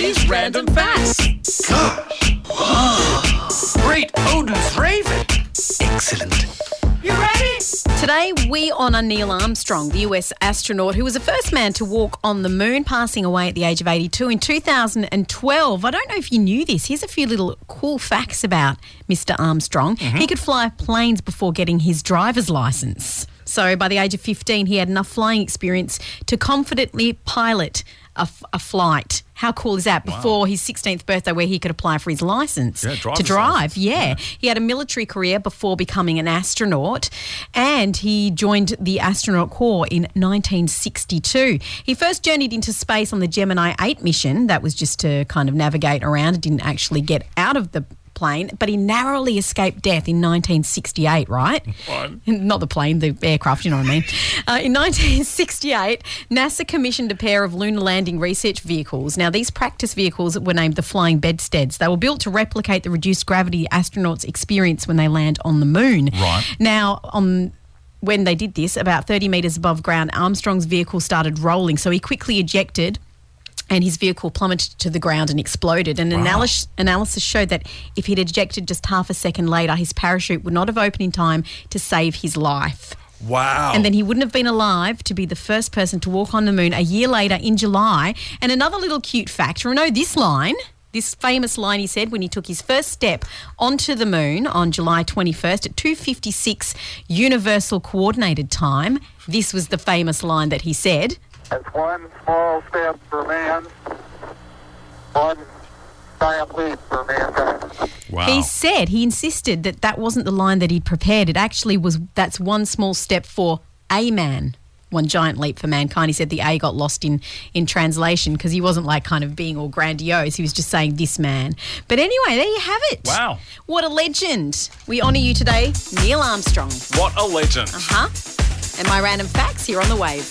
Scotty's Random Facts. Great Odin's Raven. Excellent. You ready? Today, we honour Neil Armstrong, the US astronaut who was the first man to walk on the moon, passing away at the age of 82 in 2012. I don't know if you knew this. Here's a few little cool facts about Mr. Armstrong. Mm-hmm. He could fly planes before getting his driver's license. So, by the age of 15, he had enough flying experience to confidently pilot a, f- a flight. How cool is that? Before his 16th birthday, where he could apply for his license Yeah, to drive. license. Yeah. He had a military career before becoming an astronaut and he joined the astronaut corps in 1962. He first journeyed into space on the Gemini 8 mission. That was just to kind of navigate around. It didn't actually get out of the plane, but he narrowly escaped death in 1968, right? Not the plane, the aircraft, you know what I mean. Uh, in 1968, NASA commissioned a pair of lunar landing research vehicles. Now, these practice vehicles were named the Flying Bedsteads. They were built to replicate the reduced gravity astronauts experience when they land on the moon. Right. Now, on when they did this, about 30 metres above ground, Armstrong's vehicle started rolling, so he quickly ejected and his vehicle plummeted to the ground and exploded. And analysis, analysis showed that if he'd ejected just half a second later, his parachute would not have opened in time to save his life. Wow. And then he wouldn't have been alive to be the first person to walk on the moon a year later in July. And another little cute fact, you know this line? This famous line he said when he took his first step onto the moon on July 21st at 2:56 Universal Coordinated Time. This was the famous line that he said. It's one small step for man, one giant leap for mankind. wow. He said he insisted that that wasn't the line that he'd prepared. It actually was that's one small step for a man, one giant leap for mankind. He said the A got lost in in translation because he wasn't like kind of being all grandiose. He was just saying this man. But anyway, there you have it. Wow. What a legend. We honour you today, Neil Armstrong. what a legend. Uh huh? And my random facts here on the wave.